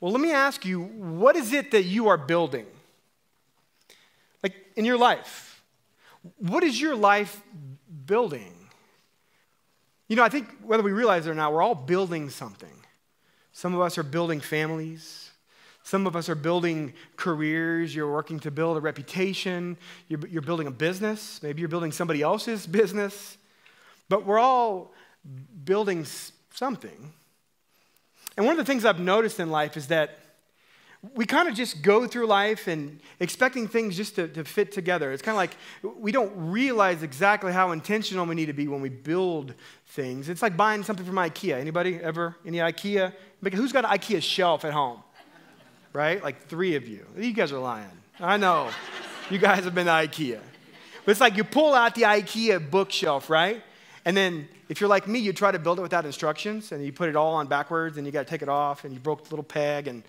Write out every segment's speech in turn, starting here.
Well, let me ask you what is it that you are building? Like in your life, what is your life building? You know, I think whether we realize it or not, we're all building something. Some of us are building families. Some of us are building careers. You're working to build a reputation. You're, you're building a business. Maybe you're building somebody else's business. But we're all building something. And one of the things I've noticed in life is that we kind of just go through life and expecting things just to, to fit together. It's kind of like we don't realize exactly how intentional we need to be when we build things. It's like buying something from IKEA. Anybody ever? Any IKEA? Who's got an IKEA shelf at home? Right? Like three of you. You guys are lying. I know. you guys have been to IKEA. But it's like you pull out the IKEA bookshelf, right? And then if you're like me, you try to build it without instructions and you put it all on backwards and you got to take it off and you broke the little peg. And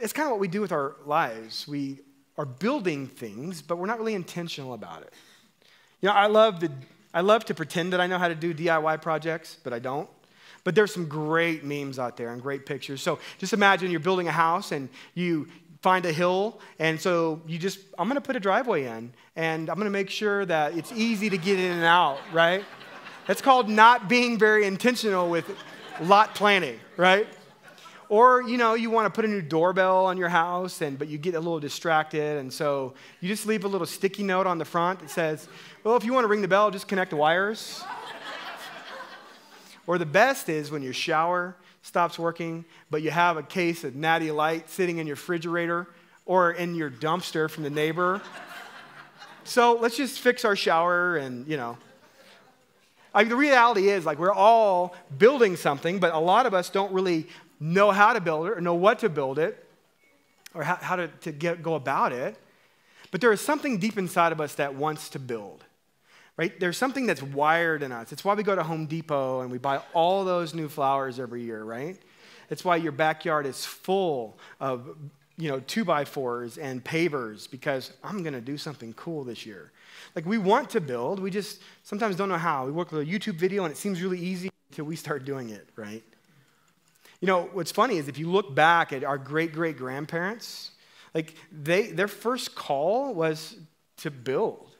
it's kind of what we do with our lives. We are building things, but we're not really intentional about it. You know, I love, the, I love to pretend that I know how to do DIY projects, but I don't. But there's some great memes out there and great pictures. So just imagine you're building a house and you find a hill, and so you just, I'm gonna put a driveway in, and I'm gonna make sure that it's easy to get in and out, right? That's called not being very intentional with lot planning, right? Or, you know, you want to put a new doorbell on your house, and, but you get a little distracted, and so you just leave a little sticky note on the front that says, well, if you want to ring the bell, just connect the wires. or the best is when your shower stops working, but you have a case of Natty Light sitting in your refrigerator or in your dumpster from the neighbor. so let's just fix our shower and, you know, I mean, the reality is, like, we're all building something, but a lot of us don't really know how to build it or know what to build it or how, how to, to get, go about it. But there is something deep inside of us that wants to build, right? There's something that's wired in us. It's why we go to Home Depot and we buy all those new flowers every year, right? It's why your backyard is full of, you know, two by fours and pavers because I'm going to do something cool this year. Like we want to build, we just sometimes don't know how. We work with a YouTube video and it seems really easy until we start doing it, right? You know, what's funny is if you look back at our great great grandparents, like they their first call was to build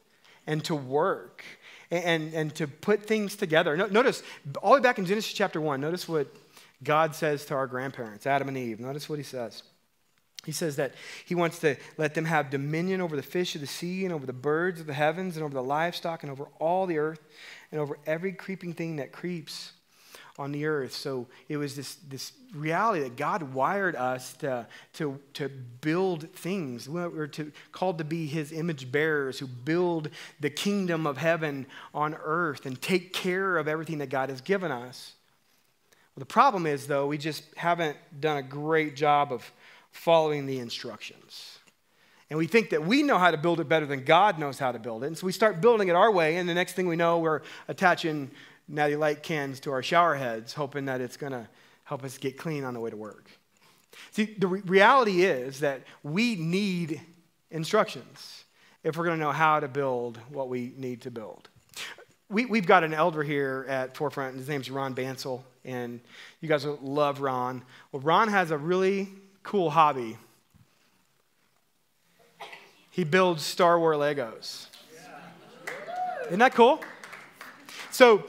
and to work and, and to put things together. Notice, all the way back in Genesis chapter 1, notice what God says to our grandparents, Adam and Eve. Notice what he says. He says that he wants to let them have dominion over the fish of the sea and over the birds of the heavens and over the livestock and over all the earth and over every creeping thing that creeps on the earth. So it was this, this reality that God wired us to, to, to build things. We're to, called to be his image bearers who build the kingdom of heaven on earth and take care of everything that God has given us. Well, the problem is, though, we just haven't done a great job of following the instructions. And we think that we know how to build it better than God knows how to build it. And so we start building it our way, and the next thing we know, we're attaching natty light cans to our shower heads, hoping that it's going to help us get clean on the way to work. See, the re- reality is that we need instructions if we're going to know how to build what we need to build. We, we've got an elder here at Forefront, and his name's Ron Bansell, and you guys will love Ron. Well, Ron has a really cool hobby. He builds Star Wars Legos. Isn't that cool? So,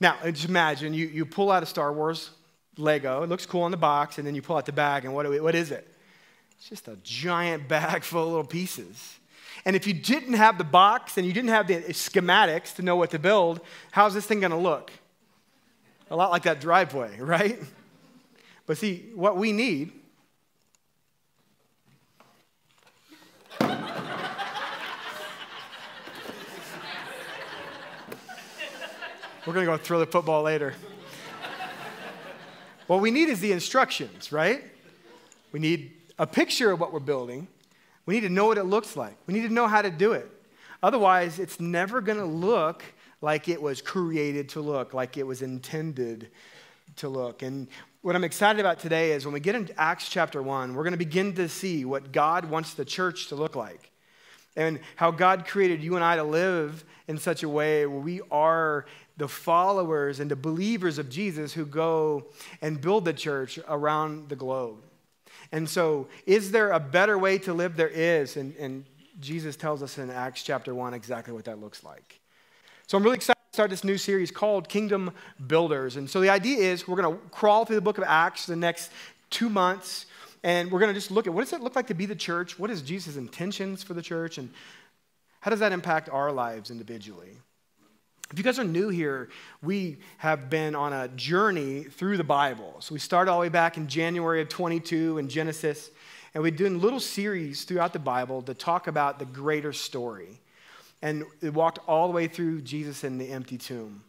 now just imagine you, you pull out a Star Wars Lego. It looks cool on the box, and then you pull out the bag, and what, what is it? It's just a giant bag full of little pieces. And if you didn't have the box and you didn't have the schematics to know what to build, how's this thing going to look? A lot like that driveway, right? But see, what we need We're going to go throw the football later. what we need is the instructions, right? We need a picture of what we're building. We need to know what it looks like. We need to know how to do it. Otherwise, it's never going to look like it was created to look, like it was intended to look. And what I'm excited about today is when we get into Acts chapter 1, we're going to begin to see what God wants the church to look like. and how God created you and I to live in such a way where we are the followers and the believers of Jesus who go and build the church around the globe. And so, is there a better way to live? There is. And, and Jesus tells us in Acts chapter 1 exactly what that looks like. So, I'm really excited start this new series called Kingdom Builders. And so, the idea is we're going to crawl through the book of Acts the next two months. And we're going to just look at what does it look like to be the church? What is Jesus' intentions for the church? And how does that impact our lives individually? If you guys are new here, we have been on a journey through the Bible. So we started all the way back in January of 22 in Genesis, and we're doing little series throughout the Bible to talk about the greater story. And it walked all the way through Jesus in the empty tomb.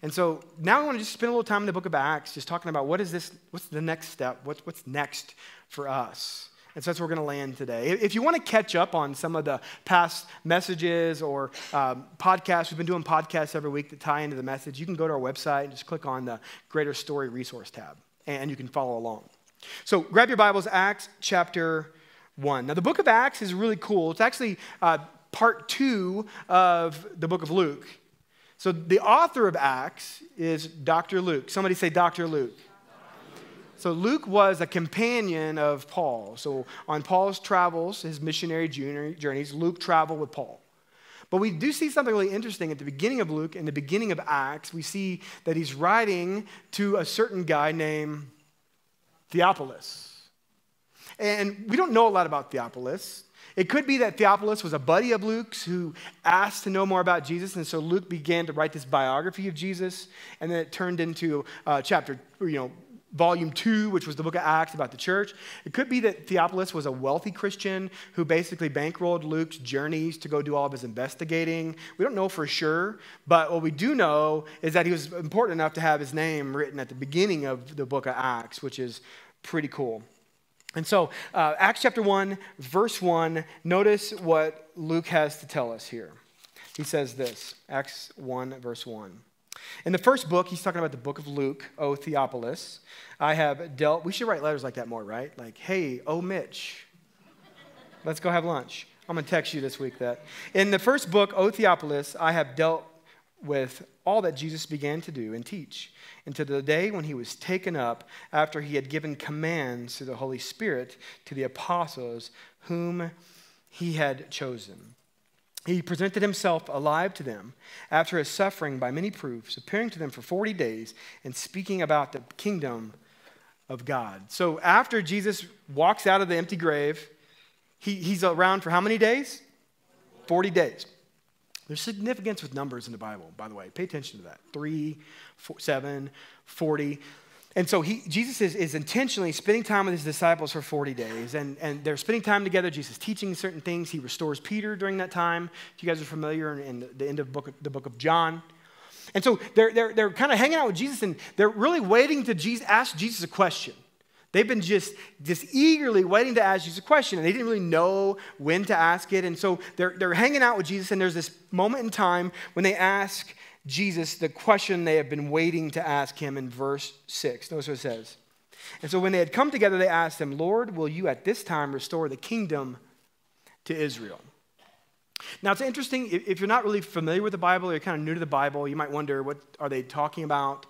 And so now I want to just spend a little time in the book of Acts, just talking about what is this, what's the next step, what's, what's next for us. And so that's where we're going to land today. If you want to catch up on some of the past messages or um, podcasts, we've been doing podcasts every week that tie into the message. You can go to our website and just click on the Greater Story Resource tab, and you can follow along. So grab your Bibles, Acts chapter 1. Now, the book of Acts is really cool. It's actually uh, part two of the book of Luke. So the author of Acts is Dr. Luke. Somebody say Dr. Luke. So Luke was a companion of Paul. So on Paul's travels, his missionary journeys, Luke traveled with Paul. But we do see something really interesting at the beginning of Luke, and the beginning of Acts. We see that he's writing to a certain guy named Theophilus. And we don't know a lot about Theophilus. It could be that Theophilus was a buddy of Luke's who asked to know more about Jesus, and so Luke began to write this biography of Jesus, and then it turned into uh, chapter, you know, volume two, which was the book of Acts about the church. It could be that Theophilus was a wealthy Christian who basically bankrolled Luke's journeys to go do all of his investigating. We don't know for sure, but what we do know is that he was important enough to have his name written at the beginning of the book of Acts, which is pretty cool. And so, uh, Acts chapter 1, verse 1, notice what Luke has to tell us here. He says this Acts 1, verse 1. In the first book, he's talking about the book of Luke, O Theophilus. I have dealt, we should write letters like that more, right? Like, hey, oh Mitch, let's go have lunch. I'm going to text you this week that. In the first book, O Theophilus, I have dealt with all that Jesus began to do and teach until the day when he was taken up after he had given commands through the Holy Spirit to the apostles whom he had chosen he presented himself alive to them after his suffering by many proofs, appearing to them for 40 days and speaking about the kingdom of God. So after Jesus walks out of the empty grave, he, he's around for how many days? 40 days. There's significance with numbers in the Bible, by the way. Pay attention to that. Three, four, seven, 40. And so he, Jesus is, is intentionally spending time with his disciples for 40 days, and, and they're spending time together. Jesus teaching certain things. He restores Peter during that time. If you guys are familiar in, in the, the end of book, the book of John. And so they're, they're, they're kind of hanging out with Jesus, and they're really waiting to Jesus, ask Jesus a question. They've been just, just eagerly waiting to ask Jesus a question, and they didn't really know when to ask it. And so they're, they're hanging out with Jesus, and there's this moment in time when they ask Jesus the question they have been waiting to ask him in verse 6. Notice what it says. And so when they had come together, they asked him, Lord, will you at this time restore the kingdom to Israel? Now it's interesting, if you're not really familiar with the Bible, or you're kind of new to the Bible, you might wonder, what are they talking about?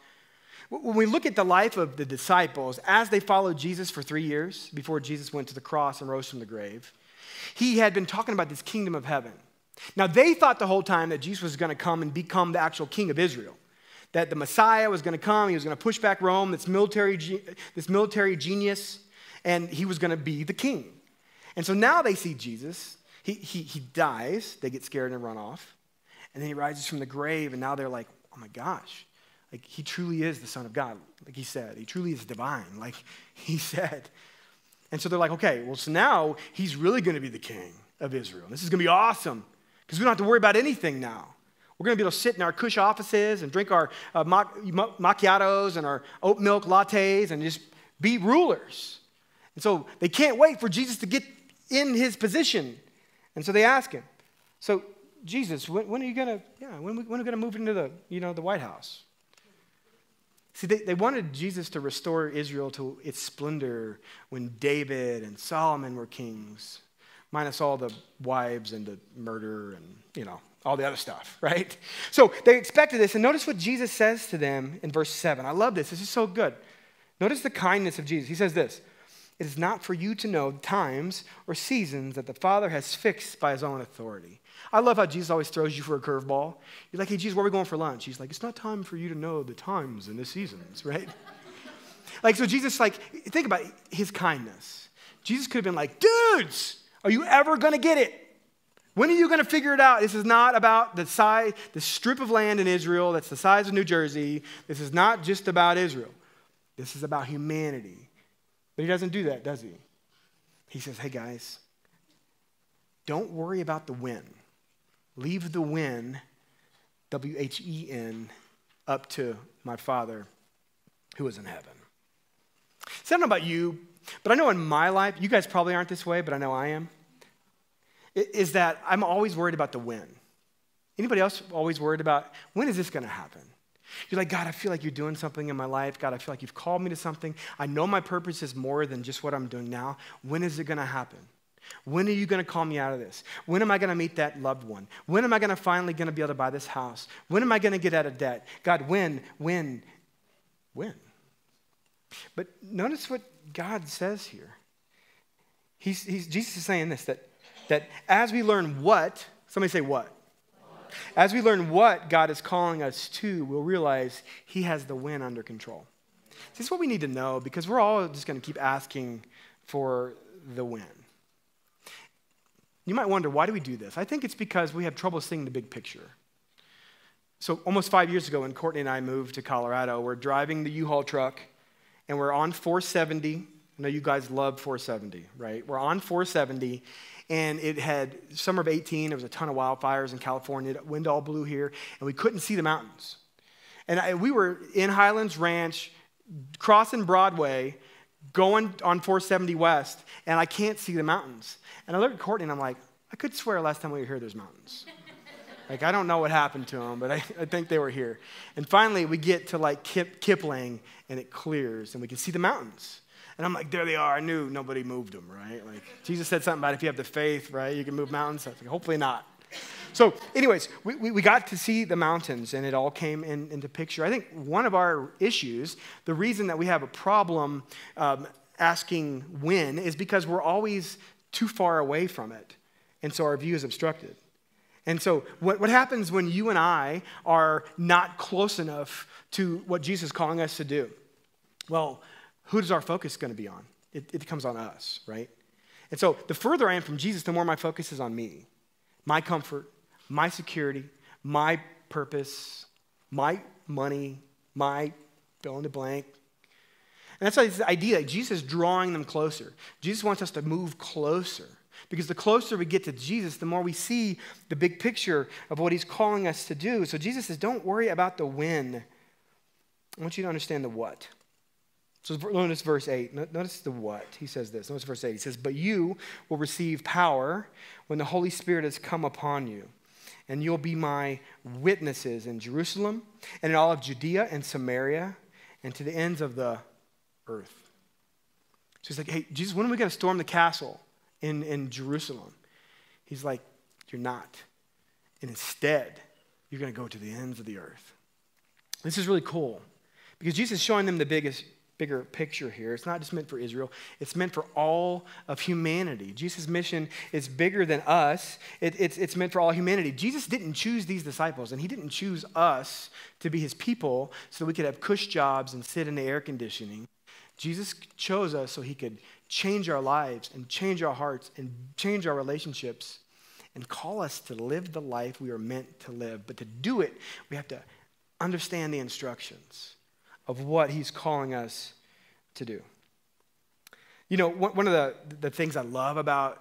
When we look at the life of the disciples, as they followed Jesus for three years before Jesus went to the cross and rose from the grave, he had been talking about this kingdom of heaven. Now, they thought the whole time that Jesus was going to come and become the actual king of Israel, that the Messiah was going to come, he was going to push back Rome, this military, this military genius, and he was going to be the king. And so now they see Jesus. He, he, he dies, they get scared and run off. And then he rises from the grave, and now they're like, oh my gosh, like he truly is the Son of God, like he said. He truly is divine, like he said. And so they're like, okay, well, so now he's really going to be the king of Israel. This is going to be awesome because we don't have to worry about anything now. We're going to be able to sit in our cush offices and drink our uh, macchiatos and our oat milk lattes and just be rulers. And so they can't wait for Jesus to get in his position. And so they ask him, so Jesus, when, when are you going to, yeah, when, when are we going to move into the, you know, the White House? See, they, they wanted Jesus to restore Israel to its splendor when David and Solomon were kings. minus all the wives and the murder and, you know, all the other stuff, right? So they expected this. And notice what Jesus says to them in verse 7. I love this. This is so good. Notice the kindness of Jesus. He says this It is not for you to know times or seasons that the Father has fixed by his own authority. I love how Jesus always throws you for a curveball. You're like, hey, Jesus, where are we going for lunch? He's like, it's not time for you to know the times and the seasons, right? like, so Jesus, like, think about his kindness. Jesus could have been like, dudes, are you ever going to get it? When are you going to figure it out? This is not about the size, the strip of land in Israel that's the size of New Jersey. This is not just about Israel. This is about humanity. But he doesn't do that, does he? He says, hey guys, don't worry about the when. Leave the when, W H E N, up to my Father who is in heaven. So I don't know about you, but I know in my life, you guys probably aren't this way, but I know I am is that I'm always worried about the when. Anybody else always worried about when is this going to happen? You're like, God, I feel like you're doing something in my life. God, I feel like you've called me to something. I know my purpose is more than just what I'm doing now. When is it going to happen? When are you going to call me out of this? When am I going to meet that loved one? When am I going to finally going to be able to buy this house? When am I going to get out of debt? God, when, when, when? But notice what God says here. He's, he's, Jesus is saying this that that as we learn what, somebody say what? As we learn what God is calling us to, we'll realize He has the win under control. This is what we need to know because we're all just going to keep asking for the win. You might wonder, why do we do this? I think it's because we have trouble seeing the big picture. So, almost five years ago, when Courtney and I moved to Colorado, we're driving the U Haul truck and we're on 470. I know you guys love 470, right? We're on 470 and it had summer of 18 there was a ton of wildfires in california the wind all blew here and we couldn't see the mountains. And I, we were in highlands ranch crossing broadway going on 470 west and i can't see the mountains. And i looked at courtney and i'm like i could swear last time we were here there's mountains. Like i don't know what happened to them but I, I think they were here. And finally we get to like Kip, kipling and it clears and we can see the mountains and I'm like, there they are. I knew nobody moved them, right? Like Jesus said something about if you have the faith, right, you can move mountains. I was like, hopefully not. So, anyways, we, we, we, got to see the mountains and it all came in, into picture. I think one of our issues, the reason that we have a problem um, asking when, is because we're always too far away from it. And so our view is obstructed. And so, what, what happens when you and I are not close enough to what Jesus is calling us to do? Well, who is our focus going to be on? It, it becomes on us, right? And so the further I am from Jesus, the more my focus is on me, my comfort, my security, my purpose, my money, my fill in the blank. And that's this idea Jesus is drawing them closer. Jesus wants us to move closer. Because the closer we get to Jesus, the more we see the big picture of what he's calling us to do. So Jesus says, Don't worry about the when. I want you to understand the what. So notice verse 8. Notice the what. He says this. Notice verse 8. He says, But you will receive power when the Holy Spirit has come upon you. And you'll be my witnesses in Jerusalem and in all of Judea and Samaria and to the ends of the earth. So he's like, Hey, Jesus, when are we going to storm the castle in, in Jerusalem? He's like, You're not. And instead, you're going to go to the ends of the earth. This is really cool because Jesus is showing them the biggest bigger picture here. It's not just meant for Israel, it's meant for all of humanity. Jesus' mission is bigger than us, it, it's, it's meant for all humanity. Jesus didn't choose these disciples, and he didn't choose us to be his people so that we could have cush jobs and sit in the air conditioning. Jesus chose us so he could change our lives and change our hearts and change our relationships and call us to live the life we are meant to live. But to do it, we have to understand the instructions of what he's calling us to do. You know, one of the, the things I love about,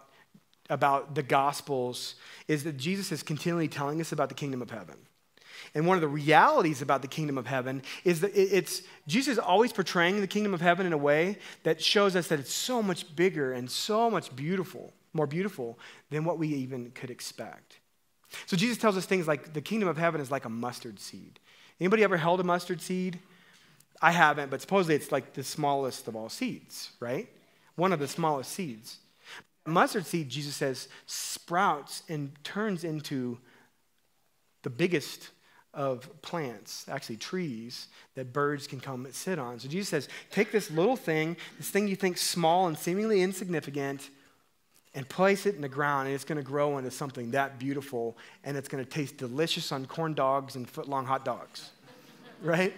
about the Gospels is that Jesus is continually telling us about the kingdom of heaven. And one of the realities about the kingdom of heaven is that it's Jesus is always portraying the kingdom of heaven in a way that shows us that it's so much bigger and so much beautiful, more beautiful than what we even could expect. So Jesus tells us things like the kingdom of heaven is like a mustard seed. Anybody ever held a mustard seed? I haven't, but supposedly it's like the smallest of all seeds, right? One of the smallest seeds. mustard seed, Jesus says, sprouts and turns into the biggest of plants, actually trees, that birds can come and sit on. So Jesus says, take this little thing, this thing you think small and seemingly insignificant, and place it in the ground, and it's going to grow into something that beautiful, and it's going to taste delicious on corn dogs and foot-long hot dogs. right?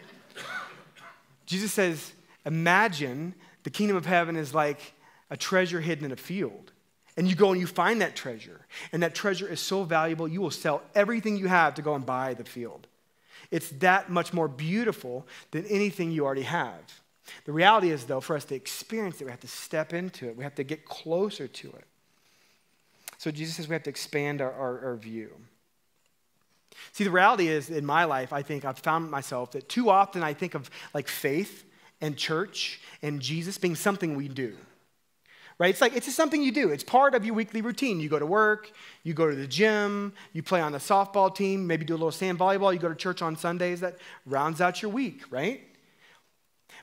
Jesus says, imagine the kingdom of heaven is like a treasure hidden in a field. And you go and you find that treasure. And that treasure is so valuable, you will sell everything you have to go and buy the field. It's that much more beautiful than anything you already have. The reality is, though, for us to experience it, we have to step into it, we have to get closer to it. So Jesus says we have to expand our, our, our view. See, the reality is, in my life, I think I've found myself that too often I think of like faith and church and Jesus being something we do right? It's like it's just something you do. It's part of your weekly routine. You go to work, you go to the gym, you play on the softball team, maybe do a little sand volleyball, you go to church on Sundays. That rounds out your week, right?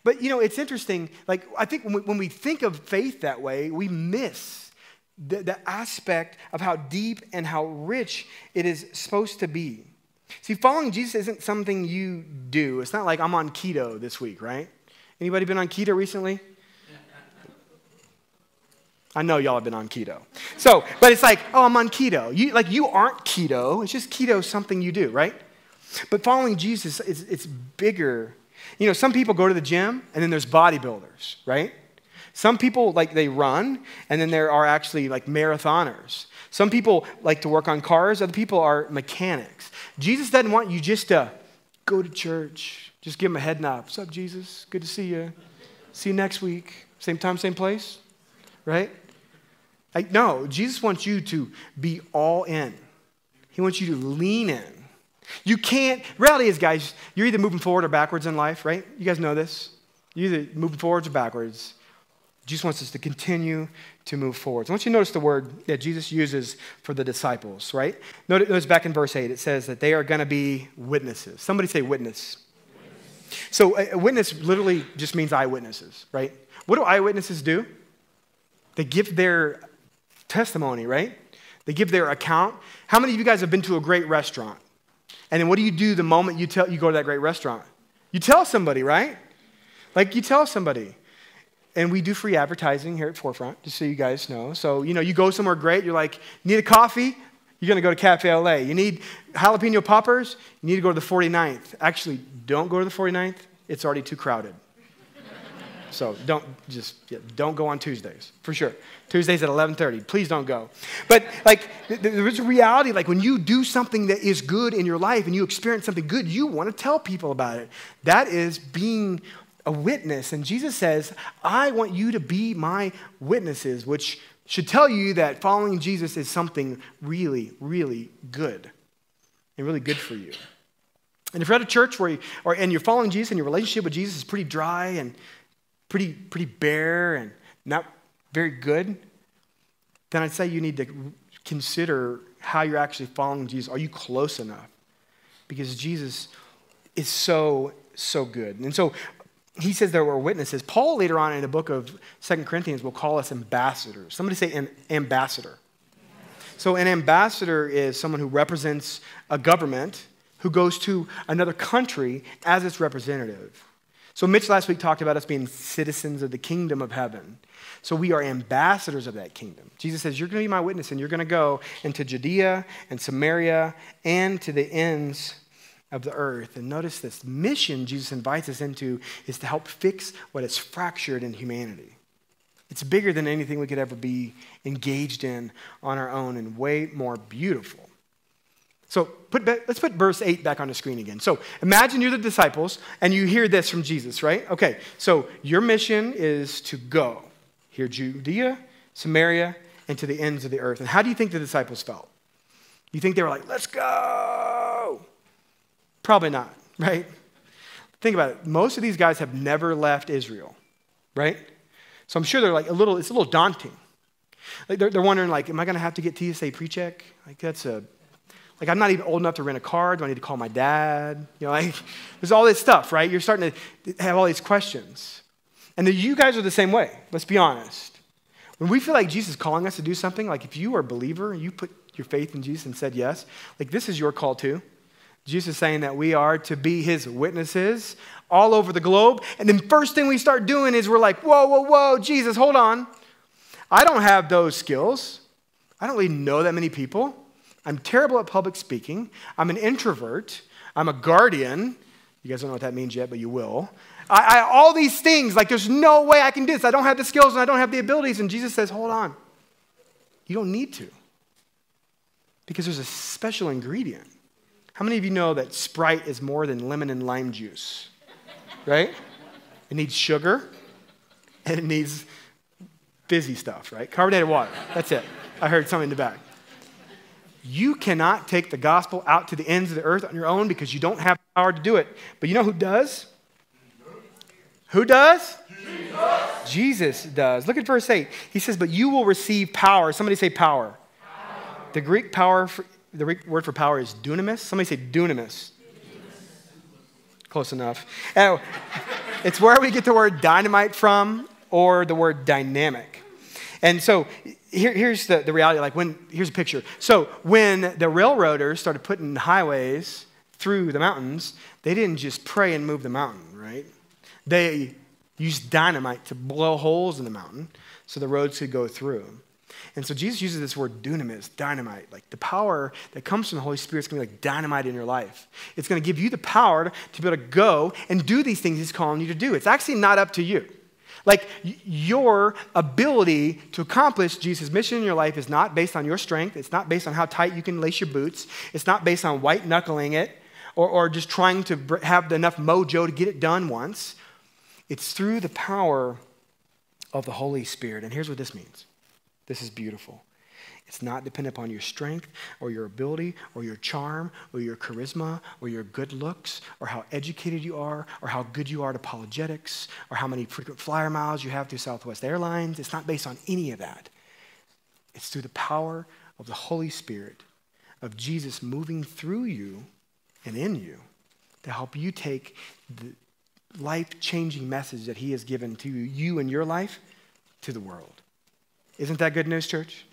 But you know, it's interesting. Like I think when we, when we think of faith that way, we miss the, the aspect of how deep and how rich it is supposed to be. See, following Jesus isn't something you do. It's not like I'm on keto this week, right? Anybody been on keto recently? I know y'all have been on keto. So, but it's like, oh, I'm on keto. You, like, you aren't keto. It's just keto something you do, right? But following Jesus, it's, it's bigger. You know, some people go to the gym, and then there's bodybuilders, right? Some people, like, they run, and then there are actually, like, marathoners. Some people like to work on cars, other people are mechanics. Jesus doesn't want you just to go to church, just give him a head nod. What's up, Jesus? Good to see you. See you next week. Same time, same place, right? Like, no, Jesus wants you to be all in. He wants you to lean in. You can't, reality is, guys, you're either moving forward or backwards in life, right? You guys know this. You're either moving forwards or backwards. Jesus wants us to continue to move forward. So I want you to notice the word that Jesus uses for the disciples, right? Notice back in verse 8, it says that they are going to be witnesses. Somebody say witness. So a witness literally just means eyewitnesses, right? What do eyewitnesses do? They give their testimony, right? They give their account. How many of you guys have been to a great restaurant? And then what do you do the moment you, tell, you go to that great restaurant? You tell somebody, right? Like you tell somebody. And we do free advertising here at Forefront, just so you guys know. So, you know, you go somewhere great, you're like, need a coffee? You're going to go to Cafe LA. You need jalapeno poppers? You need to go to the 49th. Actually, don't go to the 49th. It's already too crowded. So don't just yeah, don't go on Tuesdays for sure. Tuesdays at 11:30. Please don't go. But like there is a reality. Like when you do something that is good in your life and you experience something good, you want to tell people about it. That is being a witness. And Jesus says, "I want you to be my witnesses," which should tell you that following Jesus is something really, really good and really good for you. And if you're at a church where you, or, and you're following Jesus and your relationship with Jesus is pretty dry and pretty, pretty bare and not very good, then I'd say you need to consider how you're actually following Jesus. Are you close enough? Because Jesus is so, so good. And so he says there were witnesses. Paul, later on in the book of Second Corinthians, will call us ambassadors. Somebody say an ambassador. So, an ambassador is someone who represents a government who goes to another country as its representative. So, Mitch last week talked about us being citizens of the kingdom of heaven. So, we are ambassadors of that kingdom. Jesus says, You're going to be my witness, and you're going to go into Judea and Samaria and to the ends of the earth. And notice this mission Jesus invites us into is to help fix what is fractured in humanity. It's bigger than anything we could ever be engaged in on our own and way more beautiful. So put, let's put verse 8 back on the screen again. So imagine you're the disciples and you hear this from Jesus, right? Okay, so your mission is to go here, Judea, Samaria, and to the ends of the earth. And how do you think the disciples felt? You think they were like, let's go? Probably not, right? Think about it. Most of these guys have never left Israel, right? So I'm sure they're like a little, it's a little daunting. Like they're, they're wondering, like, am I going to have to get TSA pre-check? Like that's a like, I'm not even old enough to rent a car. Do I need to call my dad? You know, like, there's all this stuff, right? You're starting to have all these questions. And you guys are the same way, let's be honest. When we feel like Jesus is calling us to do something, like if you are a believer and you put your faith in Jesus and said yes, like this is your call too. Jesus is saying that we are to be his witnesses all over the globe. And then first thing we start doing is we're like, whoa, whoa, whoa, Jesus, hold on. I don't have those skills. I don't really know that many people. I'm terrible at public speaking. I'm an introvert. I'm a guardian. You guys don't know what that means yet, but you will. I, I, all these things, like there's no way I can do this. I don't have the skills and I don't have the abilities. And Jesus says, hold on. You don't need to. Because there's a special ingredient. How many of you know that Sprite is more than lemon and lime juice? Right? It needs sugar and it needs fizzy stuff, right? Carbonated water. That's it. I heard something in the back. You cannot take the gospel out to the ends of the earth on your own because you don't have power to do it. But you know who does? Who does? Jesus. Jesus does. Look at verse 8. He says, But you will receive power. Somebody say power. power. The Greek power, the Greek word for power is dunamis. Somebody say dunamis. dunamis. Close enough. Oh, it's where we get the word dynamite from or the word dynamic. And so here, here's the, the reality like when here's a picture so when the railroaders started putting highways through the mountains they didn't just pray and move the mountain right they used dynamite to blow holes in the mountain so the roads could go through and so jesus uses this word dunamis dynamite like the power that comes from the holy spirit is going to be like dynamite in your life it's going to give you the power to be able to go and do these things he's calling you to do it's actually not up to you like your ability to accomplish Jesus' mission in your life is not based on your strength. It's not based on how tight you can lace your boots. It's not based on white knuckling it or, or just trying to have enough mojo to get it done once. It's through the power of the Holy Spirit. And here's what this means this is beautiful. It's not dependent upon your strength or your ability or your charm or your charisma or your good looks or how educated you are or how good you are at apologetics or how many frequent flyer miles you have through Southwest Airlines. It's not based on any of that. It's through the power of the Holy Spirit, of Jesus moving through you and in you to help you take the life changing message that He has given to you in your life to the world. Isn't that good news, church?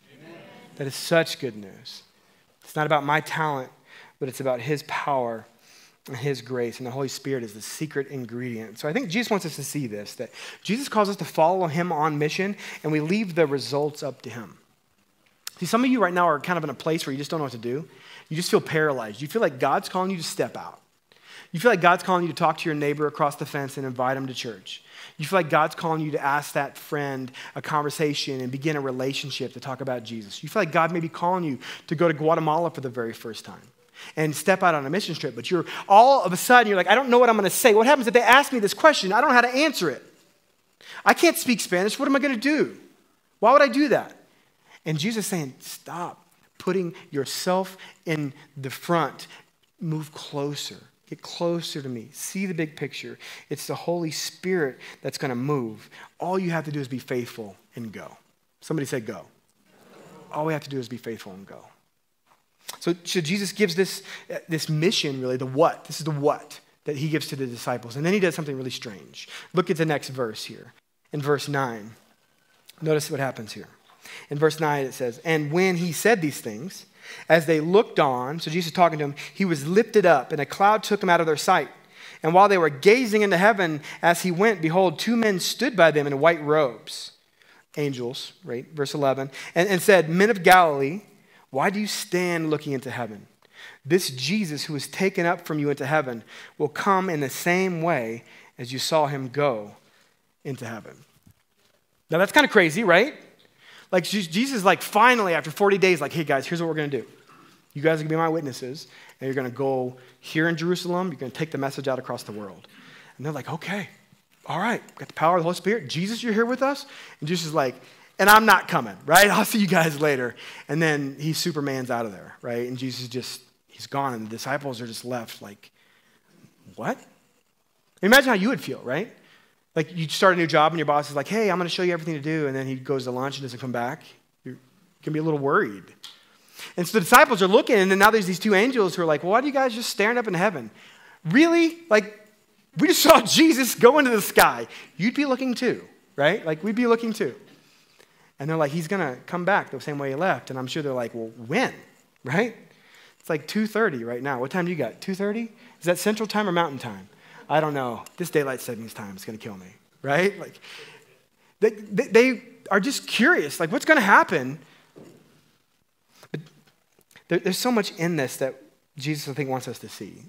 That is such good news. It's not about my talent, but it's about His power and His grace. And the Holy Spirit is the secret ingredient. So I think Jesus wants us to see this that Jesus calls us to follow Him on mission, and we leave the results up to Him. See, some of you right now are kind of in a place where you just don't know what to do. You just feel paralyzed. You feel like God's calling you to step out. You feel like God's calling you to talk to your neighbor across the fence and invite him to church. You feel like God's calling you to ask that friend a conversation and begin a relationship to talk about Jesus. You feel like God may be calling you to go to Guatemala for the very first time and step out on a mission trip, but you're all of a sudden, you're like, I don't know what I'm going to say. What happens if they ask me this question? I don't know how to answer it. I can't speak Spanish. What am I going to do? Why would I do that? And Jesus saying, stop putting yourself in the front, move closer. Get closer to me. See the big picture. It's the Holy Spirit that's going to move. All you have to do is be faithful and go. Somebody say, go. All we have to do is be faithful and go. So, so Jesus gives this, this mission, really, the what. This is the what that he gives to the disciples. And then he does something really strange. Look at the next verse here. In verse 9, notice what happens here. In verse 9, it says, And when he said these things, as they looked on, so Jesus talking to him, he was lifted up, and a cloud took him out of their sight. And while they were gazing into heaven as he went, behold, two men stood by them in white robes, angels, right? Verse 11, and, and said, Men of Galilee, why do you stand looking into heaven? This Jesus who was taken up from you into heaven will come in the same way as you saw him go into heaven. Now that's kind of crazy, right? Like Jesus, is like finally after 40 days, like, hey guys, here's what we're gonna do. You guys are gonna be my witnesses, and you're gonna go here in Jerusalem, you're gonna take the message out across the world. And they're like, okay, all right, got the power of the Holy Spirit. Jesus, you're here with us? And Jesus is like, and I'm not coming, right? I'll see you guys later. And then he Superman's out of there, right? And Jesus just, he's gone, and the disciples are just left like, what? Imagine how you would feel, right? Like you start a new job and your boss is like, hey, I'm going to show you everything to do. And then he goes to lunch and doesn't come back. You're to be a little worried. And so the disciples are looking, and then now there's these two angels who are like, well, why are you guys just staring up in heaven? Really? Like, we just saw Jesus go into the sky. You'd be looking too, right? Like, we'd be looking too. And they're like, he's going to come back the same way he left. And I'm sure they're like, well, when? Right? It's like 2.30 right now. What time do you got? 2.30? Is that Central Time or Mountain Time? I don't know. This daylight savings time is going to kill me, right? Like, they, they, are just curious, like, what's going to happen? But there, there's so much in this that Jesus, I think, wants us to see.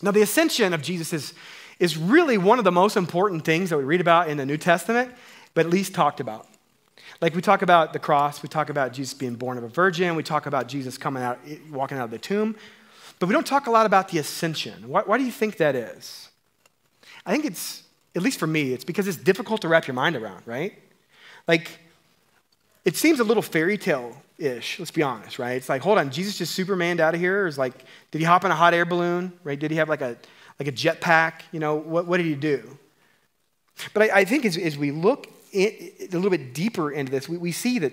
Now, the ascension of Jesus is, is really one of the most important things that we read about in the New Testament, but at least talked about. Like we talk about the cross, we talk about Jesus being born of a virgin, we talk about Jesus coming out, walking out of the tomb, but we don't talk a lot about the ascension. Why, why do you think that is? I think it's, at least for me, it's because it's difficult to wrap your mind around, right? Like, it seems a little fairy tale ish, let's be honest, right? It's like, hold on, Jesus just Supermaned out of here? Or is like, did he hop in a hot air balloon, right? Did he have like a, like a jet pack? You know, what, what did he do? But I, I think as, as we look a little bit deeper into this, we, we see that,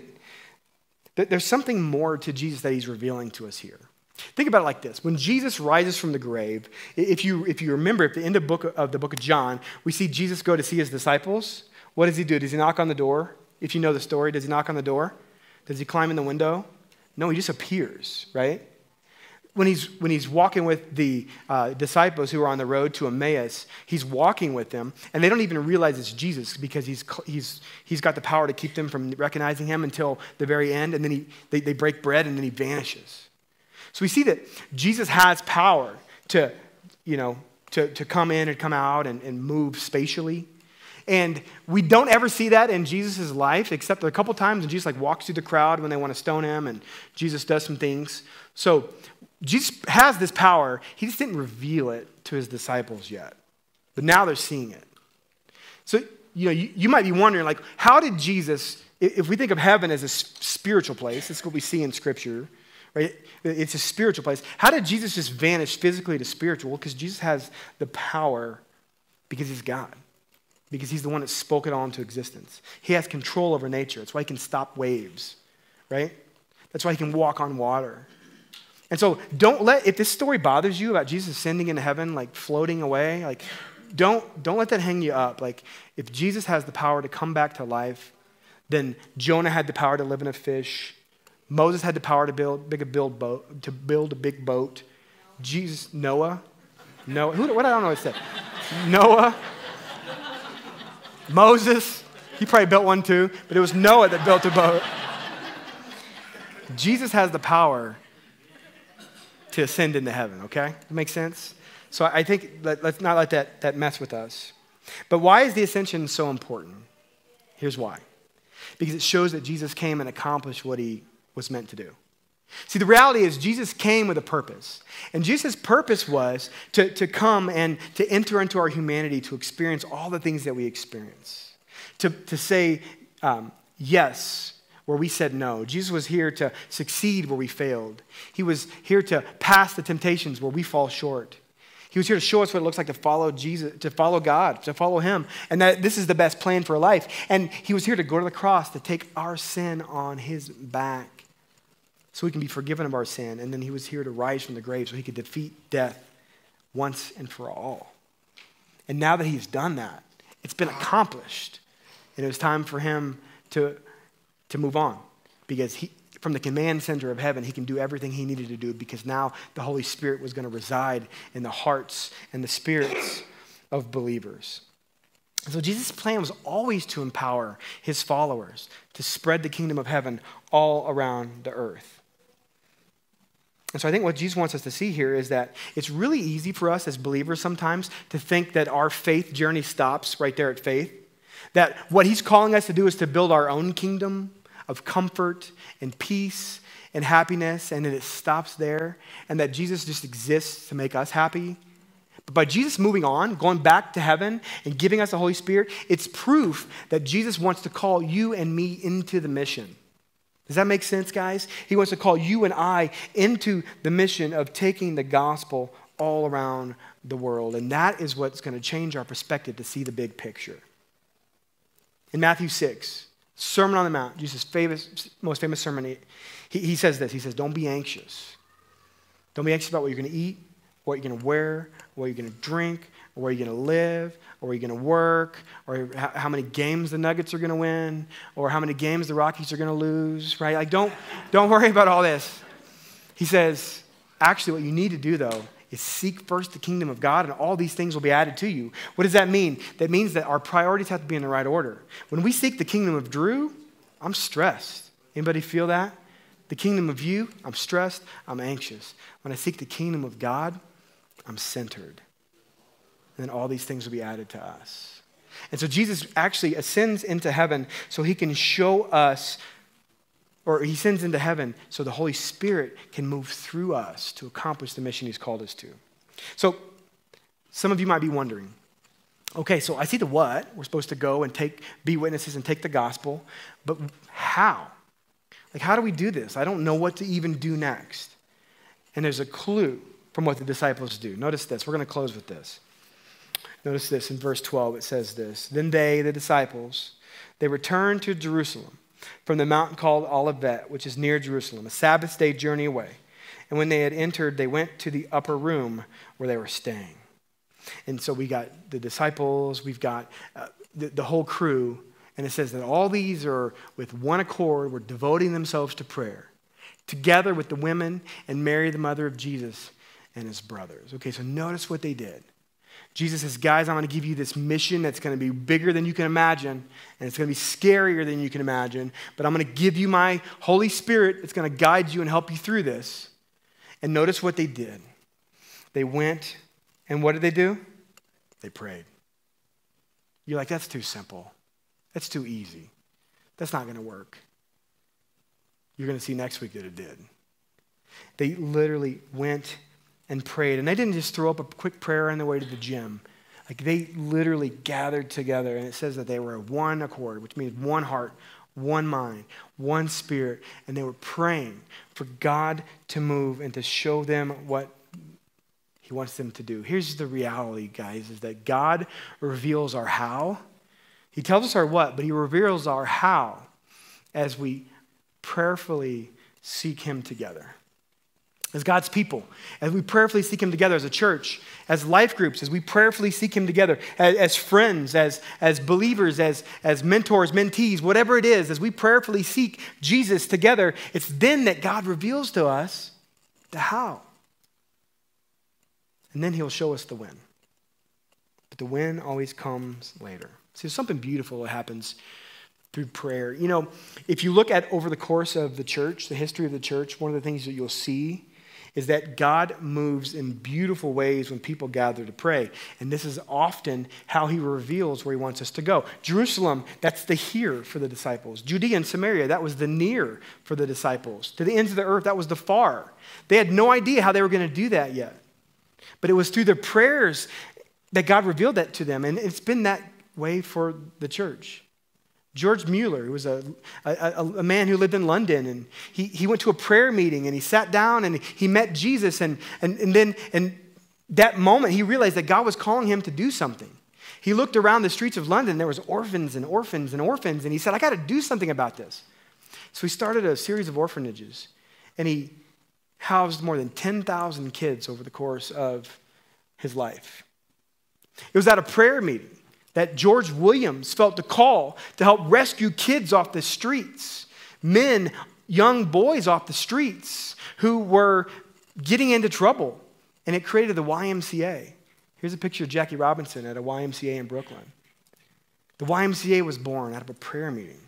that there's something more to Jesus that he's revealing to us here. Think about it like this. When Jesus rises from the grave, if you, if you remember at the end of, book, of the book of John, we see Jesus go to see his disciples. What does he do? Does he knock on the door? If you know the story, does he knock on the door? Does he climb in the window? No, he just appears, right? when he's, when he's walking with the uh, disciples who are on the road to Emmaus, he's walking with them, and they don't even realize it's Jesus because he's, he's, he's got the power to keep them from recognizing him until the very end, and then he, they, they break bread, and then he vanishes. So we see that Jesus has power to, you know, to, to come in and come out and, and move spatially. And we don't ever see that in Jesus' life, except a couple times when Jesus like walks through the crowd when they want to stone him, and Jesus does some things. So Jesus has this power. He just didn't reveal it to his disciples yet. But now they're seeing it. So, you know, you, you might be wondering, like, how did Jesus, if we think of heaven as a spiritual place, that's what we see in Scripture, right? It's a spiritual place. How did Jesus just vanish physically to spiritual? Because Jesus has the power because he's God, because he's the one that spoke it all into existence. He has control over nature. That's why he can stop waves, right? That's why he can walk on water. And so don't let, if this story bothers you about Jesus ascending into heaven, like floating away, like don't, don't let that hang you up. Like if Jesus has the power to come back to life, then Jonah had the power to live in a fish. Moses had the power to build, big a build boat, to build a big boat. Jesus, Noah, Noah, who, what I don't know what it said. Noah, Moses, he probably built one too, but it was Noah that built a boat. Jesus has the power to ascend into heaven, okay? That makes sense? So I think let, us not let that, that mess with us. But why is the ascension so important? Here's why because it shows that Jesus came and accomplished what he was meant to do. See, the reality is, Jesus came with a purpose. And Jesus' purpose was to, to come and to enter into our humanity, to experience all the things that we experience, to, to say um, yes where we said no. Jesus was here to succeed where we failed. He was here to pass the temptations where we fall short. He was here to show us what it looks like to follow Jesus, to follow God, to follow Him, and that this is the best plan for life. And He was here to go to the cross to take our sin on His back so we can be forgiven of our sin. And then He was here to rise from the grave so He could defeat death once and for all. And now that He's done that, it's been accomplished. And it was time for Him to to move on because he, from the command center of heaven, he can do everything he needed to do because now the Holy Spirit was going to reside in the hearts and the spirits of believers. So Jesus' plan was always to empower his followers to spread the kingdom of heaven all around the earth. And so I think what Jesus wants us to see here is that it's really easy for us as believers sometimes to think that our faith journey stops right there at faith. That what he's calling us to do is to build our own kingdom, of comfort and peace and happiness, and that it stops there, and that Jesus just exists to make us happy. But by Jesus moving on, going back to heaven, and giving us the Holy Spirit, it's proof that Jesus wants to call you and me into the mission. Does that make sense, guys? He wants to call you and I into the mission of taking the gospel all around the world. And that is what's going to change our perspective to see the big picture. In Matthew 6, Sermon on the Mount, Jesus' famous, most famous sermon, he, he says this He says, Don't be anxious. Don't be anxious about what you're going to eat, what you're going to wear, what you're going to drink, where you're going to live, or are you're going to work, or how many games the Nuggets are going to win, or how many games the Rockies are going to lose, right? Like, don't, don't worry about all this. He says, actually, what you need to do, though, is seek first the kingdom of God, and all these things will be added to you. What does that mean? That means that our priorities have to be in the right order. When we seek the kingdom of Drew, I'm stressed. Anybody feel that? The kingdom of you, I'm stressed, I'm anxious. When I seek the kingdom of God, I'm centered. And then all these things will be added to us. And so Jesus actually ascends into heaven so he can show us, or he sends into heaven so the Holy Spirit can move through us to accomplish the mission he's called us to. So some of you might be wondering, okay, so I see the what. We're supposed to go and take, be witnesses and take the gospel, but how? Like, how do we do this? I don't know what to even do next. And there's a clue from what the disciples do. Notice this. We're going to close with this. Notice this in verse 12. It says this Then they, the disciples, they returned to Jerusalem from the mountain called Olivet, which is near Jerusalem, a Sabbath day journey away. And when they had entered, they went to the upper room where they were staying. And so we got the disciples, we've got uh, the, the whole crew, and it says that all these are with one accord, were devoting themselves to prayer, together with the women and Mary, the mother of Jesus, and his brothers. Okay, so notice what they did. Jesus says, Guys, I'm going to give you this mission that's going to be bigger than you can imagine, and it's going to be scarier than you can imagine, but I'm going to give you my Holy Spirit that's going to guide you and help you through this. And notice what they did. They went, and what did they do? They prayed. You're like, That's too simple. That's too easy. That's not going to work. You're going to see next week that it did. They literally went and prayed. And they didn't just throw up a quick prayer on the way to the gym. Like they literally gathered together, and it says that they were of one accord, which means one heart, one mind, one spirit, and they were praying for God to move and to show them what He wants them to do. Here's the reality, guys, is that God reveals our how. He tells us our what, but He reveals our how as we prayerfully seek Him together as God's people, as we prayerfully seek Him together as a church, as life groups, as we prayerfully seek Him together, as, as, friends, as, as believers, as, as mentors, mentees, whatever it is, as we prayerfully seek Jesus together, it's then that God reveals to us the how. And then He'll show us the when. But the when always comes later. See, there's something beautiful that happens through prayer. You know, if you look at over the course of the church, the history of the church, one of the things that you'll see is that God moves in beautiful ways when people gather to pray. And this is often how he reveals where he wants us to go. Jerusalem, that's the here for the disciples. Judea and Samaria, that was the near for the disciples. To the ends of the earth, that was the far. They had no idea how they were going to do that yet. But it was through their prayers that God revealed that to them. And it's been that way for the church. George Mueller who was a, a, a, man who lived in London, and he, he went to a prayer meeting and he sat down and he met Jesus. And, and, and then in that moment, he realized that God was calling him to do something. He looked around the streets of London, there was orphans and orphans and orphans, and he said, I got to do something about this. So he started a series of orphanages, and he housed more than 10,000 kids over the course of his life. It was at a prayer meeting that George Williams felt the call to help rescue kids off the streets, men, young boys off the streets who were getting into trouble. And it created the YMCA. Here's a picture of Jackie Robinson at a YMCA in Brooklyn. The YMCA was born out of a prayer meeting.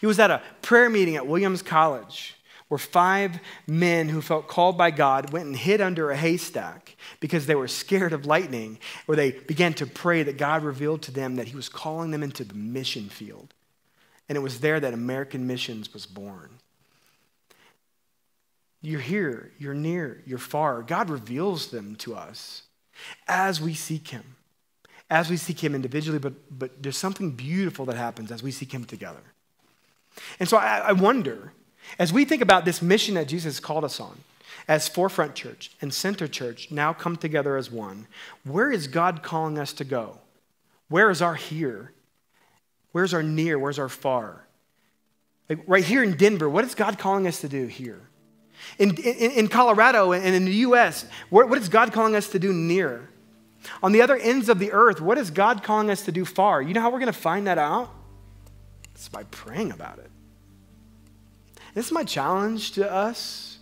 He was at a prayer meeting at Williams College where five men who felt called by God went and hid under a haystack because they were scared of lightning, where they began to pray that God revealed to them that He was calling them into the mission field. And it was there that American Missions was born. You're here, you're near, you're far. God reveals them to us as we seek Him, as we seek Him individually, but, but there's something beautiful that happens as we seek Him together. And so I, I wonder as we think about this mission that Jesus called us on, as Forefront Church and Center Church now come together as one, where is God calling us to go? Where is our here? Where's our near? Where's our far? Like right here in Denver, what is God calling us to do here? In, in, in Colorado and in the US, what, what is God calling us to do near? On the other ends of the earth, what is God calling us to do far? You know how we're going to find that out? It's by praying about it. This is my challenge to us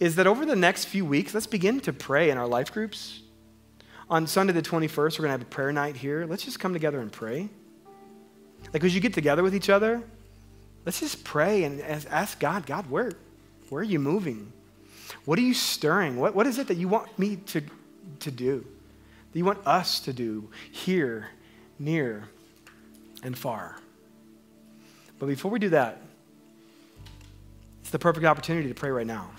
is that over the next few weeks, let's begin to pray in our life groups. On Sunday the 21st, we're going to have a prayer night here. Let's just come together and pray. Like as you get together with each other, let's just pray and ask God, God, where, where are you moving? What are you stirring? What, what is it that you want me to, to do? That you want us to do here, near, and far? But before we do that, the perfect opportunity to pray right now.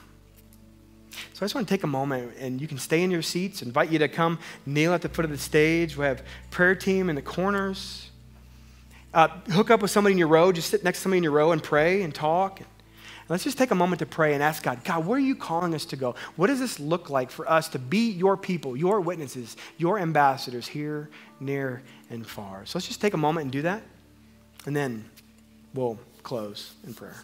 So I just want to take a moment, and you can stay in your seats. Invite you to come kneel at the foot of the stage. We have prayer team in the corners. Uh, hook up with somebody in your row. Just sit next to somebody in your row and pray and talk. And let's just take a moment to pray and ask God, God, where are you calling us to go? What does this look like for us to be your people, your witnesses, your ambassadors here, near, and far? So let's just take a moment and do that, and then we'll close in prayer.